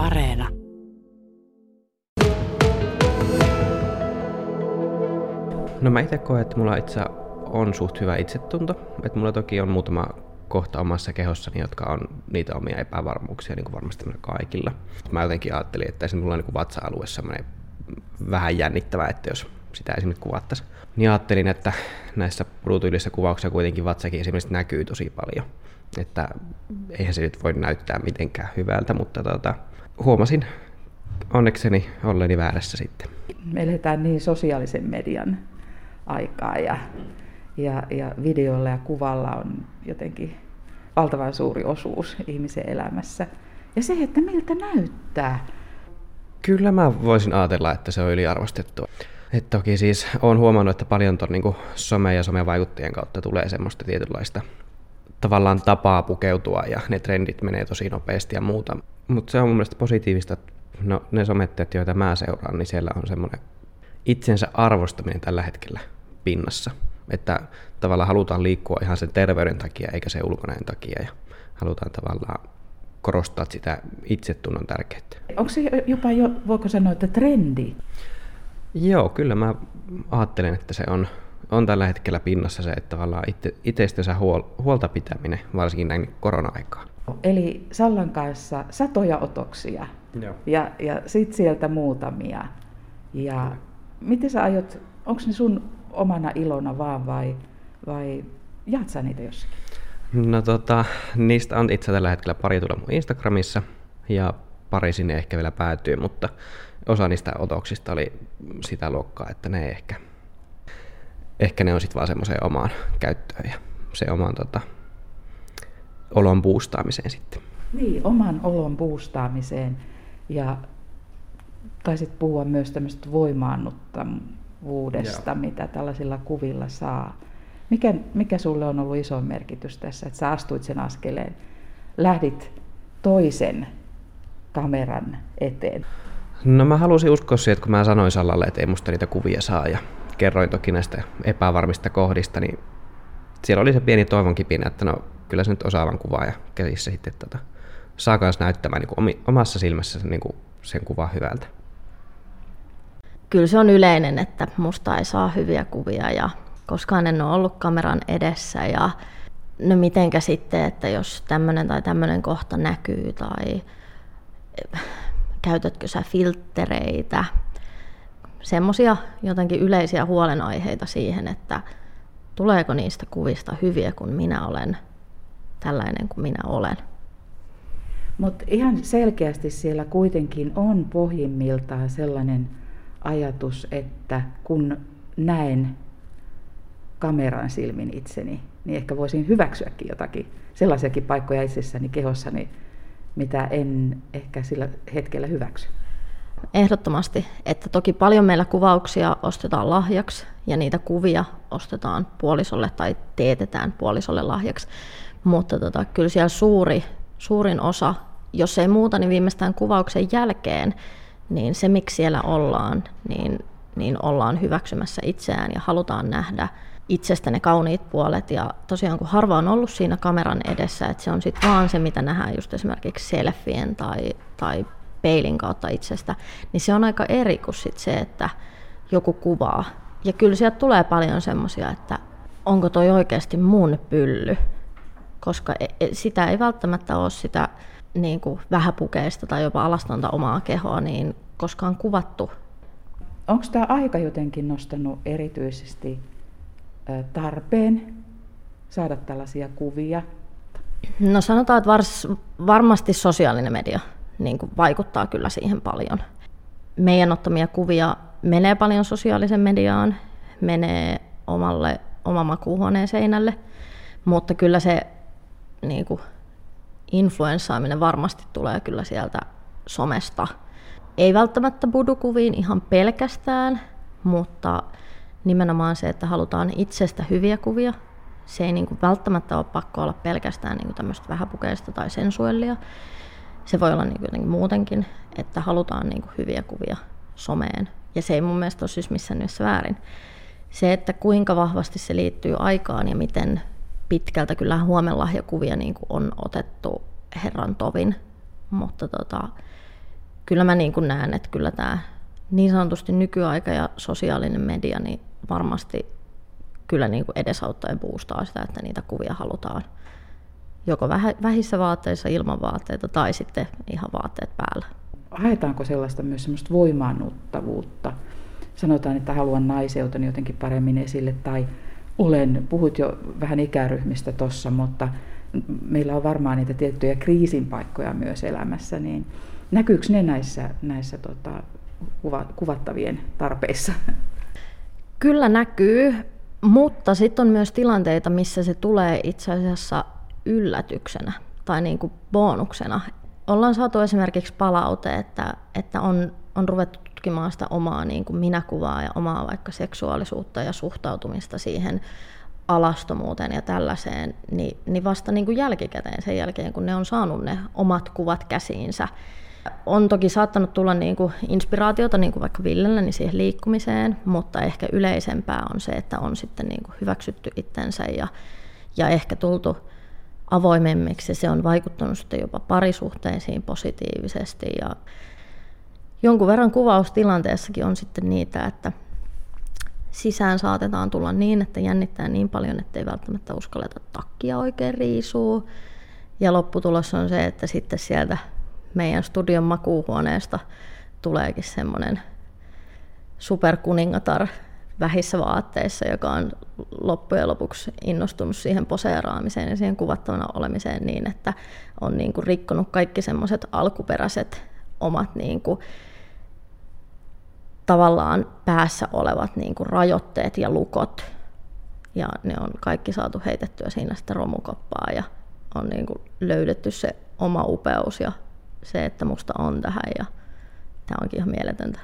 Areena. No mä itse koen, että mulla itse on suht hyvä itsetunto. Että mulla toki on muutama kohta omassa kehossani, jotka on niitä omia epävarmuuksia, niin kuin varmasti meillä kaikilla. Mä jotenkin ajattelin, että esimerkiksi mulla on niin vatsa-alue semmoinen vähän jännittävä, että jos sitä esimerkiksi kuvattaisiin. Niin ajattelin, että näissä ruutuillissa kuvauksissa kuitenkin vatsakin esimerkiksi näkyy tosi paljon. Että eihän se nyt voi näyttää mitenkään hyvältä, mutta tota, huomasin onnekseni olleeni väärässä sitten. Me eletään niin sosiaalisen median aikaa ja, ja, ja videolla ja kuvalla on jotenkin valtavan suuri osuus ihmisen elämässä. Ja se, että miltä näyttää. Kyllä mä voisin ajatella, että se on yliarvostettu. Et toki siis olen huomannut, että paljon tuon niin some- ja somevaikuttajien kautta tulee semmoista tietynlaista tavallaan tapaa pukeutua ja ne trendit menee tosi nopeasti ja muuta. Mutta se on mun mielestä positiivista, että no, ne somettajat, joita mä seuraan, niin siellä on semmoinen itsensä arvostaminen tällä hetkellä pinnassa. Että tavallaan halutaan liikkua ihan sen terveyden takia eikä se ulkonäön takia ja halutaan tavallaan korostaa sitä itsetunnon tärkeyttä. Onko se jopa jo, voiko sanoa, että trendi? Joo, kyllä mä ajattelen, että se on, on tällä hetkellä pinnassa se, että tavallaan itse, itsestänsä huol, huolta pitäminen, varsinkin näin korona-aikaan. Eli Sallan kanssa satoja otoksia Joo. ja, ja sitten sieltä muutamia. Ja miten sä aiot, onko ne sun omana ilona vaan vai, vai jaat sä niitä jossakin? No tota, niistä on itse tällä hetkellä pari tulla mun Instagramissa ja pari sinne ehkä vielä päätyy, mutta osa niistä otoksista oli sitä luokkaa, että ne ehkä, ehkä ne on sitten vaan semmoiseen omaan käyttöön ja se oman tota, olon boostaamiseen sitten. Niin, oman olon boostaamiseen ja taisit puhua myös tämmöistä voimaannuttavuudesta, Joo. mitä tällaisilla kuvilla saa. Mikä, mikä sulle on ollut iso merkitys tässä, että sä astuit sen askeleen, lähdit toisen kameran eteen? No mä halusin uskoa siihen, että kun mä sanoin Sallalle, että ei musta niitä kuvia saa ja kerroin toki näistä epävarmista kohdista, niin siellä oli se pieni toivon kipinä, että no kyllä se nyt osaavan kuvaa ja käsissä sitten tota, saa myös näyttämään niin kuin omassa silmässä niin kuin sen kuvan hyvältä. Kyllä se on yleinen, että musta ei saa hyviä kuvia ja koskaan en ole ollut kameran edessä ja no mitenkä sitten, että jos tämmöinen tai tämmöinen kohta näkyy tai käytätkö sä filttereitä, semmoisia jotenkin yleisiä huolenaiheita siihen, että tuleeko niistä kuvista hyviä, kun minä olen tällainen kuin minä olen. Mutta ihan selkeästi siellä kuitenkin on pohjimmiltaan sellainen ajatus, että kun näen kameran silmin itseni, niin ehkä voisin hyväksyäkin jotakin sellaisiakin paikkoja itsessäni kehossani, mitä en ehkä sillä hetkellä hyväksy. Ehdottomasti, että toki paljon meillä kuvauksia ostetaan lahjaksi ja niitä kuvia ostetaan puolisolle tai teetetään puolisolle lahjaksi, mutta tota, kyllä siellä suuri, suurin osa, jos ei muuta, niin viimeistään kuvauksen jälkeen, niin se miksi siellä ollaan, niin, niin ollaan hyväksymässä itseään ja halutaan nähdä itsestä ne kauniit puolet. Ja tosiaan kun harva on ollut siinä kameran edessä, että se on sitten vaan se, mitä nähdään just esimerkiksi selfien tai, tai peilin kautta itsestä, niin se on aika eri kuin sit se, että joku kuvaa. Ja kyllä sieltä tulee paljon semmoisia, että onko toi oikeasti mun pylly, koska e, e, sitä ei välttämättä ole sitä niin kuin vähäpukeista tai jopa alastonta omaa kehoa niin koskaan kuvattu. Onko tämä aika jotenkin nostanut erityisesti tarpeen saada tällaisia kuvia? No sanotaan, että vars, varmasti sosiaalinen media niin kuin vaikuttaa kyllä siihen paljon. Meidän ottamia kuvia menee paljon sosiaalisen mediaan, menee omalle, oma makuuhuoneen seinälle, mutta kyllä se niin kuin, influenssaaminen varmasti tulee kyllä sieltä somesta. Ei välttämättä budukuviin ihan pelkästään, mutta nimenomaan se, että halutaan itsestä hyviä kuvia. Se ei niin kuin välttämättä ole pakko olla pelkästään niin kuin tämmöistä vähäpukeista tai sensuellia. Se voi olla niin kuin muutenkin, että halutaan niin kuin hyviä kuvia someen. Ja se ei mun mielestä ole siis missään nimessä väärin. Se, että kuinka vahvasti se liittyy aikaan ja miten pitkältä kyllä huomenlahjakuvia niin kuin on otettu herran tovin, mutta tota, kyllä mä niin kuin näen, että kyllä tämä niin sanotusti nykyaika ja sosiaalinen media niin varmasti kyllä niin kuin edesauttaa ja boostaa sitä, että niitä kuvia halutaan joko vähissä vaatteissa ilman vaatteita tai sitten ihan vaatteet päällä. Haetaanko sellaista myös semmoista voimaannuttavuutta? Sanotaan, että haluan naiseuteni jotenkin paremmin esille tai olen, puhut jo vähän ikäryhmistä tuossa, mutta meillä on varmaan niitä tiettyjä kriisinpaikkoja myös elämässä, niin näkyykö ne näissä, näissä tota, kuvattavien tarpeissa? Kyllä näkyy, mutta sitten on myös tilanteita, missä se tulee itse asiassa yllätyksenä tai niin kuin bonuksena. Ollaan saatu esimerkiksi palaute, että, että on, on ruvettu tutkimaan sitä omaa niin kuin minäkuvaa ja omaa vaikka seksuaalisuutta ja suhtautumista siihen alastomuuteen ja tällaiseen, niin, niin vasta niin kuin jälkikäteen sen jälkeen, kun ne on saanut ne omat kuvat käsiinsä. On toki saattanut tulla niin kuin inspiraatiota, niin kuin vaikka Villellä, niin siihen liikkumiseen, mutta ehkä yleisempää on se, että on sitten niin kuin hyväksytty itsensä ja, ja ehkä tultu avoimemmiksi. Se on vaikuttanut sitten jopa parisuhteisiin positiivisesti ja jonkun verran kuvaustilanteessakin on sitten niitä, että sisään saatetaan tulla niin, että jännittää niin paljon, että ei välttämättä uskalleta takkia oikein riisuu. Ja lopputulos on se, että sitten sieltä meidän studion makuuhuoneesta tuleekin semmoinen superkuningatar vähissä vaatteissa, joka on loppujen lopuksi innostunut siihen poseeraamiseen ja siihen kuvattavana olemiseen niin, että on niin kuin rikkonut kaikki semmoiset alkuperäiset omat niin kuin tavallaan päässä olevat niin kuin rajoitteet ja lukot. Ja ne on kaikki saatu heitettyä siinä sitten romukoppaa ja on niin kuin löydetty se oma upeus ja se, että musta on tähän ja tämä onkin ihan mieletöntä.